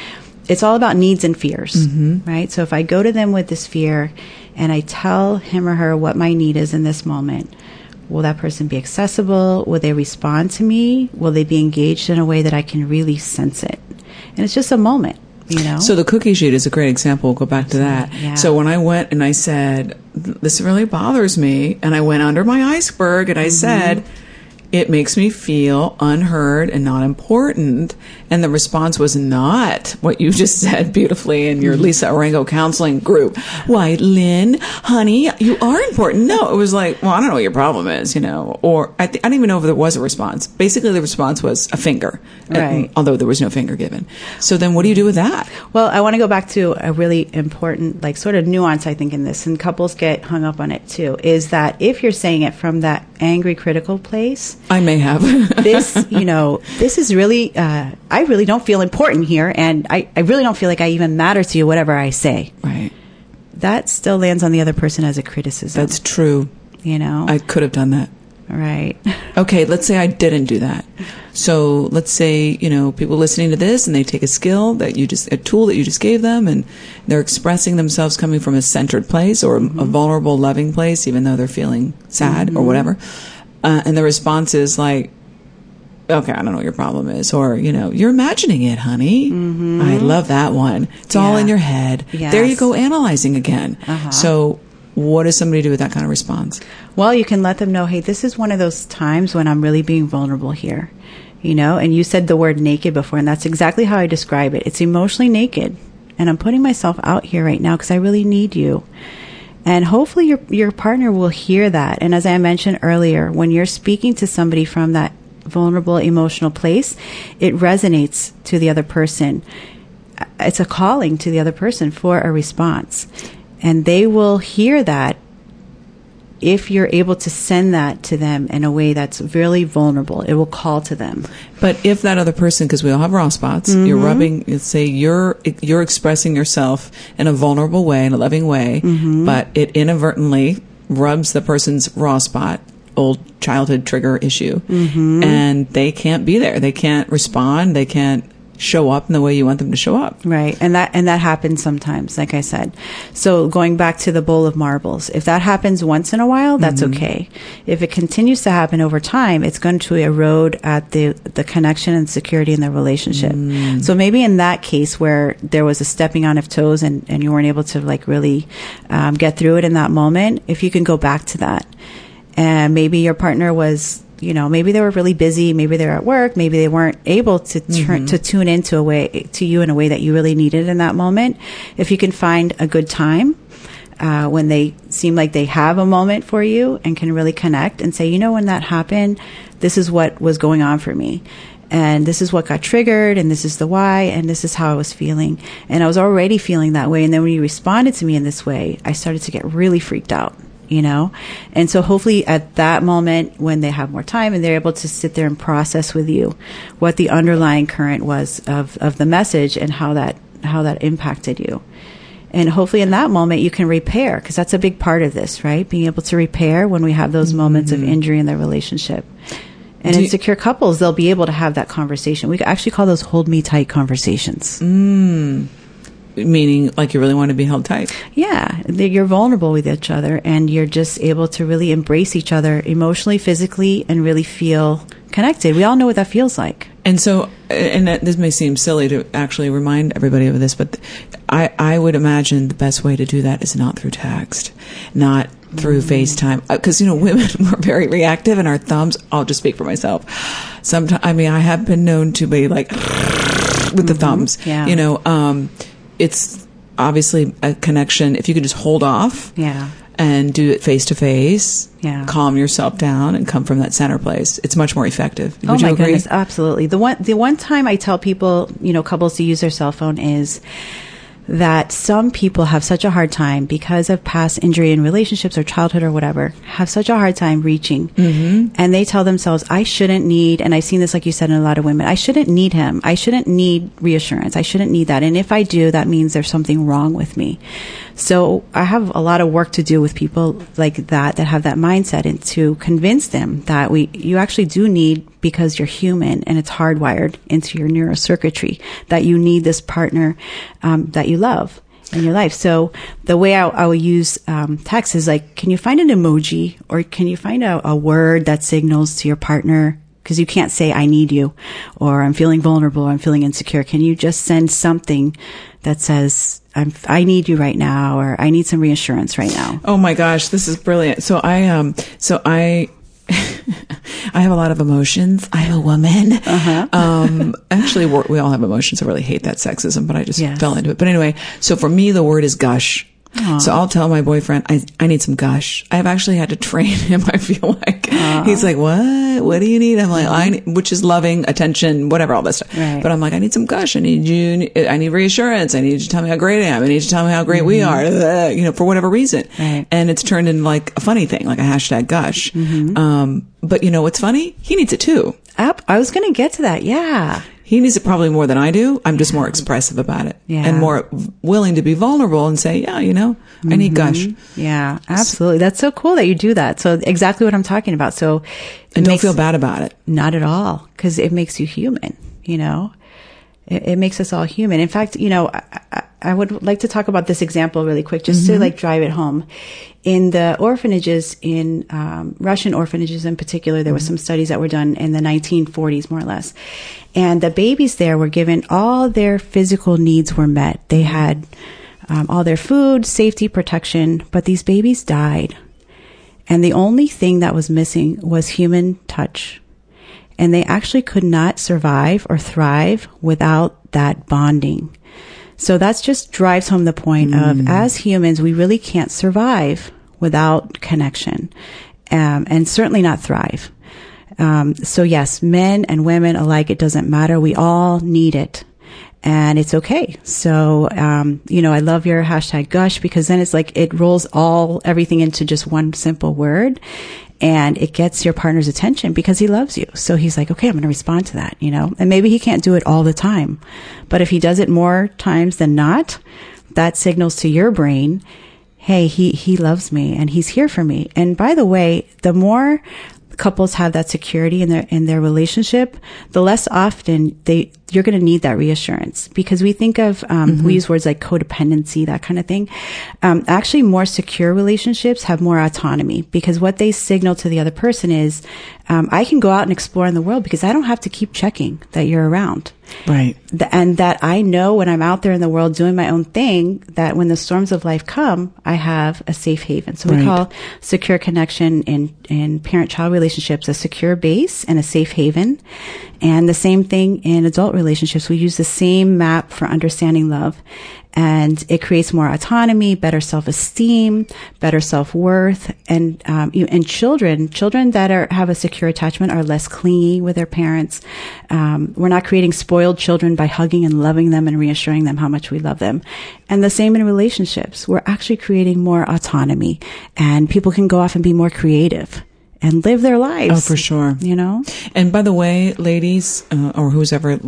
it's all about needs and fears, right? So if I go to them with this fear and I tell him or her what my need is in this moment, will that person be accessible? Will they respond to me? Will they be engaged in a way that I can really sense it? And it's just a moment, you know? So the cookie sheet is a great example. We'll go back to that. Yeah. So when I went and I said, this really bothers me, and I went under my iceberg and I mm-hmm. said, it makes me feel unheard and not important. And the response was not what you just said beautifully in your Lisa Arango counseling group. Why, Lynn, honey, you are important. No, it was like, well, I don't know what your problem is, you know, or I, th- I don't even know if there was a response. Basically, the response was a finger, uh, Right. although there was no finger given. So then what do you do with that? Well, I want to go back to a really important, like, sort of nuance, I think, in this, and couples get hung up on it too, is that if you're saying it from that angry, critical place, I may have. this, you know, this is really, uh, I really don't feel important here, and I, I really don't feel like I even matter to you, whatever I say. right. That still lands on the other person as a criticism. That's true. you know, I could have done that. right? Okay, let's say I didn't do that. So let's say, you know, people listening to this and they take a skill that you just, a tool that you just gave them and they're expressing themselves coming from a centered place or a vulnerable, loving place, even though they're feeling sad or whatever. Uh, and the response is like, okay, I don't know what your problem is. Or, you know, you're imagining it, honey. I love that one. It's all in your head. There you go, analyzing again. So what does somebody do with that kind of response? Well, you can let them know, hey, this is one of those times when I'm really being vulnerable here. You know, and you said the word naked before, and that's exactly how I describe it. It's emotionally naked. And I'm putting myself out here right now because I really need you. And hopefully your your partner will hear that. And as I mentioned earlier, when you're speaking to somebody from that vulnerable emotional place, it resonates to the other person. It's a calling to the other person for a response. And they will hear that if you're able to send that to them in a way that's really vulnerable, it will call to them. But if that other person, because we all have raw spots, mm-hmm. you're rubbing, let's say you're you're expressing yourself in a vulnerable way, in a loving way, mm-hmm. but it inadvertently rubs the person's raw spot, old childhood trigger issue, mm-hmm. and they can't be there. They can't respond. They can't show up in the way you want them to show up. Right. And that and that happens sometimes, like I said. So going back to the bowl of marbles, if that happens once in a while, that's mm-hmm. okay. If it continues to happen over time, it's going to erode at the the connection and security in the relationship. Mm. So maybe in that case where there was a stepping on of toes and, and you weren't able to like really um, get through it in that moment, if you can go back to that. And maybe your partner was you know, maybe they were really busy, maybe they're at work, maybe they weren't able to turn, mm-hmm. to tune into a way to you in a way that you really needed in that moment. If you can find a good time uh, when they seem like they have a moment for you and can really connect and say, you know, when that happened, this is what was going on for me. And this is what got triggered, and this is the why, and this is how I was feeling. And I was already feeling that way. And then when you responded to me in this way, I started to get really freaked out you know? And so hopefully at that moment when they have more time and they're able to sit there and process with you what the underlying current was of, of the message and how that, how that impacted you. And hopefully in that moment you can repair because that's a big part of this, right? Being able to repair when we have those mm-hmm. moments of injury in the relationship. And Do insecure couples, they'll be able to have that conversation. We actually call those hold me tight conversations. Mm meaning like you really want to be held tight. Yeah, you're vulnerable with each other and you're just able to really embrace each other emotionally, physically, and really feel connected. We all know what that feels like. And so, and that, this may seem silly to actually remind everybody of this, but I, I would imagine the best way to do that is not through text, not through mm. FaceTime. Because, uh, you know, women are very reactive and our thumbs, I'll just speak for myself. Sometimes, I mean, I have been known to be like with mm-hmm. the thumbs, yeah. you know, um, it's obviously a connection. If you could just hold off, yeah, and do it face to face, yeah, calm yourself down and come from that center place. It's much more effective. Would oh my goodness, absolutely. The one the one time I tell people, you know, couples to use their cell phone is that some people have such a hard time because of past injury in relationships or childhood or whatever, have such a hard time reaching. Mm-hmm. And they tell themselves, I shouldn't need, and I've seen this, like you said, in a lot of women, I shouldn't need him. I shouldn't need reassurance. I shouldn't need that. And if I do, that means there's something wrong with me. So I have a lot of work to do with people like that, that have that mindset and to convince them that we, you actually do need because you're human and it's hardwired into your neurocircuitry that you need this partner um, that you love in your life. So the way I, I will use um, text is like, can you find an emoji or can you find a, a word that signals to your partner? Because you can't say "I need you" or "I'm feeling vulnerable" or "I'm feeling insecure." Can you just send something that says I'm, I need you right now, or I need some reassurance right now. Oh my gosh, this is brilliant. So I, um, so I, I have a lot of emotions. I'm a woman. Uh-huh. um, actually, we all have emotions. I really hate that sexism, but I just yes. fell into it. But anyway, so for me, the word is gush. Aww. So I'll tell my boyfriend, I, I need some gush. I've actually had to train him. I feel like Aww. he's like, what? What do you need? I'm like, I need, which is loving, attention, whatever, all this stuff. Right. But I'm like, I need some gush. I need you. I need reassurance. I need you to tell me how great I am. I need you to tell me how great mm-hmm. we are. You know, for whatever reason. Right. And it's turned into like a funny thing, like a hashtag gush. Mm-hmm. Um, but you know what's funny? He needs it too. I was going to get to that. Yeah. He needs it probably more than I do. I'm just more expressive about it yeah. and more willing to be vulnerable and say, yeah, you know, I need gush. Mm-hmm. Yeah, absolutely. That's so cool that you do that. So exactly what I'm talking about. So and don't feel bad about it. Not at all. Cause it makes you human, you know, it, it makes us all human. In fact, you know, I, I would like to talk about this example really quick, just mm-hmm. to like drive it home. In the orphanages, in um, Russian orphanages in particular, there mm-hmm. were some studies that were done in the 1940s, more or less, and the babies there were given all their physical needs were met. They had um, all their food, safety, protection, but these babies died, and the only thing that was missing was human touch. And they actually could not survive or thrive without that bonding so that's just drives home the point mm. of as humans, we really can't survive without connection, um, and certainly not thrive. Um, so yes, men and women alike, it doesn't matter. We all need it. And it's okay. So, um, you know, I love your hashtag gush because then it's like it rolls all, everything into just one simple word and it gets your partner's attention because he loves you. So he's like, okay, I'm going to respond to that, you know, and maybe he can't do it all the time, but if he does it more times than not, that signals to your brain, hey, he, he loves me and he's here for me. And by the way, the more couples have that security in their in their relationship, the less often they you're going to need that reassurance because we think of um, mm-hmm. we use words like codependency, that kind of thing. Um, actually, more secure relationships have more autonomy because what they signal to the other person is, um, I can go out and explore in the world because I don't have to keep checking that you're around. Right. And that I know when I'm out there in the world doing my own thing, that when the storms of life come, I have a safe haven. So we right. call secure connection in, in parent child relationships a secure base and a safe haven. And the same thing in adult relationships. Relationships, we use the same map for understanding love. And it creates more autonomy, better self-esteem, better self-worth, and um, and children, children that are have a secure attachment are less clingy with their parents. Um, we're not creating spoiled children by hugging and loving them and reassuring them how much we love them, and the same in relationships. We're actually creating more autonomy, and people can go off and be more creative and live their lives. Oh, for sure. You know? And by the way, ladies, uh, or who's ever,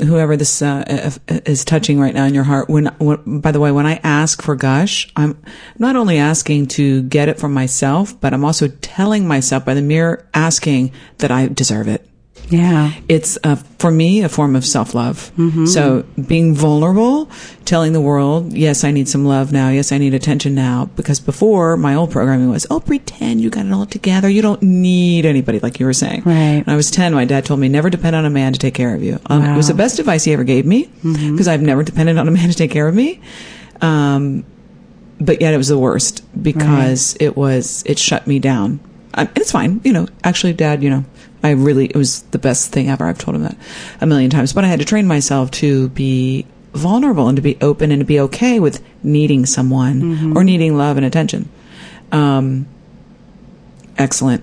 whoever this uh, is touching right now in your heart, when, when, by the way, when I ask for gush, I'm not only asking to get it from myself, but I'm also telling myself by the mere asking that I deserve it. Yeah. It's, uh, for me, a form of self love. Mm-hmm. So being vulnerable, telling the world, yes, I need some love now. Yes, I need attention now. Because before, my old programming was, oh, pretend you got it all together. You don't need anybody, like you were saying. Right. When I was 10, my dad told me, never depend on a man to take care of you. Um, wow. It was the best advice he ever gave me because mm-hmm. I've never depended on a man to take care of me. Um, but yet it was the worst because right. it was, it shut me down. Um, it's fine. You know, actually, dad, you know, I really, it was the best thing ever. I've told him that a million times, but I had to train myself to be vulnerable and to be open and to be okay with needing someone mm-hmm. or needing love and attention. Um, excellent.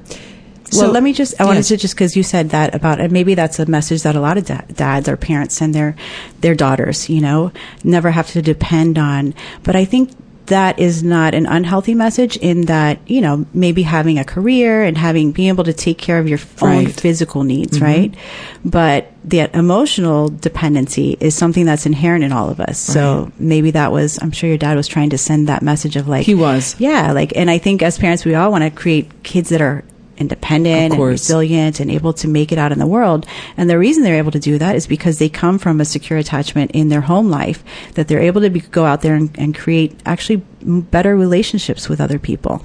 So well, let me just, I wanted to just, cause you said that about, and maybe that's a message that a lot of da- dads or parents send their, their daughters, you know, never have to depend on. But I think that is not an unhealthy message in that, you know, maybe having a career and having, being able to take care of your own physical needs, mm-hmm. right? But the emotional dependency is something that's inherent in all of us. Right. So maybe that was, I'm sure your dad was trying to send that message of like, he was. Yeah. Like, and I think as parents, we all want to create kids that are independent and resilient and able to make it out in the world. And the reason they're able to do that is because they come from a secure attachment in their home life that they're able to be, go out there and, and, create actually better relationships with other people.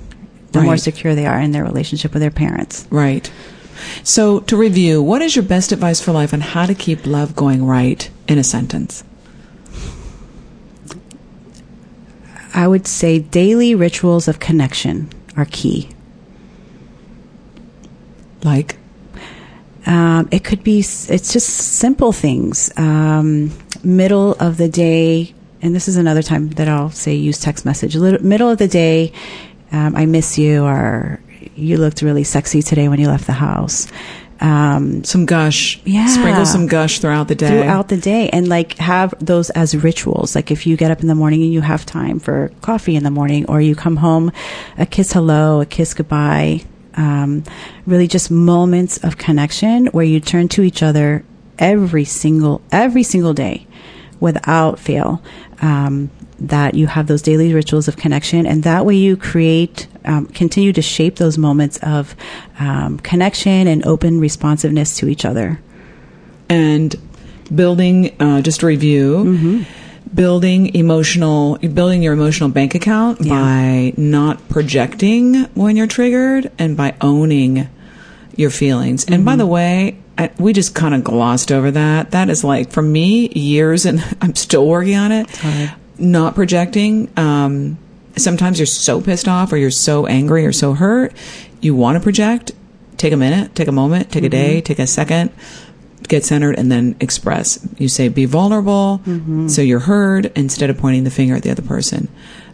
The right. more secure they are in their relationship with their parents. Right. So to review, what is your best advice for life on how to keep love going right in a sentence? I would say daily rituals of connection are key. Like? Um, it could be, it's just simple things. Um, middle of the day, and this is another time that I'll say use text message. Middle of the day, um, I miss you, or you looked really sexy today when you left the house. Um, some gush. Yeah. Sprinkle some gush throughout the day. Throughout the day. And like have those as rituals. Like if you get up in the morning and you have time for coffee in the morning, or you come home, a kiss hello, a kiss goodbye, um, really just moments of connection where you turn to each other every single every single day without fail. Um, that you have those daily rituals of connection, and that way you create, um, continue to shape those moments of um, connection and open responsiveness to each other. And building, uh, just a review. Mm-hmm building emotional building your emotional bank account yeah. by not projecting when you're triggered and by owning your feelings. Mm-hmm. And by mm-hmm. the way, I, we just kind of glossed over that. That is like for me years and I'm still working on it. Not projecting um, sometimes you're so pissed off or you're so angry or so hurt, you want to project. Take a minute, take a moment, take mm-hmm. a day, mm-hmm. take a second get centered and then express. You say be vulnerable mm-hmm. so you're heard instead of pointing the finger at the other person.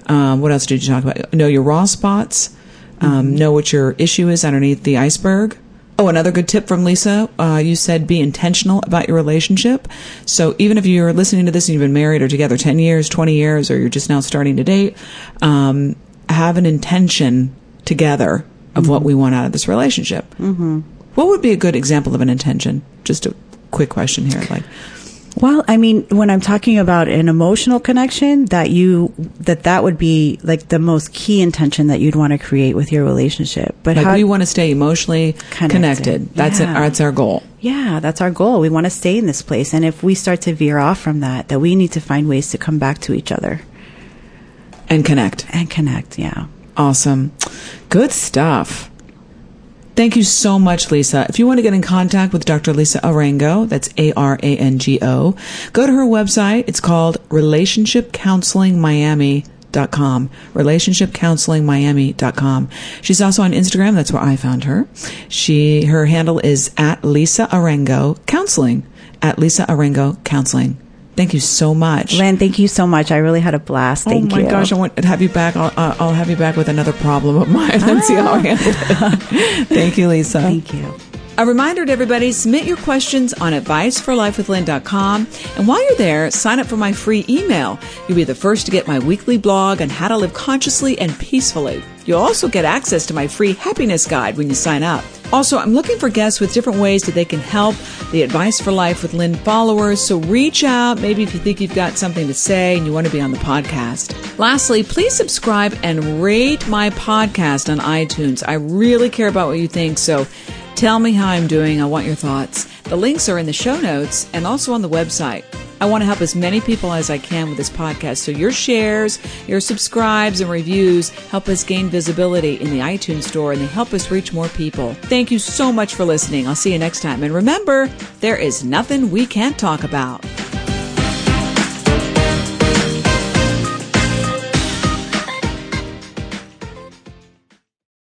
Um, what else did you talk about? Know your raw spots. Um, mm-hmm. Know what your issue is underneath the iceberg. Oh, another good tip from Lisa. Uh, you said be intentional about your relationship. So even if you're listening to this and you've been married or together 10 years, 20 years, or you're just now starting to date, um, have an intention together of what we want out of this relationship. Mm-hmm. What would be a good example of an intention? Just a quick question here. Like, Well, I mean, when I'm talking about an emotional connection, that you that that would be like the most key intention that you'd want to create with your relationship. But like how, we want to stay emotionally Connected. connected. That's it. That's our goal. yeah, that's our goal. We want to stay in this place, and if we start to veer off from that, that we need to find ways to come back to each other And connect. and connect. Yeah. Awesome. Good stuff. Thank you so much, Lisa. If you want to get in contact with Dr. Lisa Arango, that's A R A N G O, go to her website. It's called relationshipcounselingmiami.com. Relationshipcounselingmiami.com. She's also on Instagram. That's where I found her. She, her handle is at Lisa Arango Counseling. At Lisa Arango Counseling. Thank you so much. Lynn, thank you so much. I really had a blast. Thank you. oh my you. gosh, I want to have you back. I'll, I'll I'll have you back with another problem of mine and see how I ah. handle it. Thank you, Lisa. Thank you. A reminder to everybody, submit your questions on adviceforlifewithlynn.com. And while you're there, sign up for my free email. You'll be the first to get my weekly blog on how to live consciously and peacefully. You'll also get access to my free happiness guide when you sign up. Also, I'm looking for guests with different ways that they can help the Advice for Life with Lynn followers. So reach out, maybe if you think you've got something to say and you want to be on the podcast. Lastly, please subscribe and rate my podcast on iTunes. I really care about what you think. So Tell me how I'm doing. I want your thoughts. The links are in the show notes and also on the website. I want to help as many people as I can with this podcast. So your shares, your subscribes, and reviews help us gain visibility in the iTunes store and they help us reach more people. Thank you so much for listening. I'll see you next time. And remember, there is nothing we can't talk about.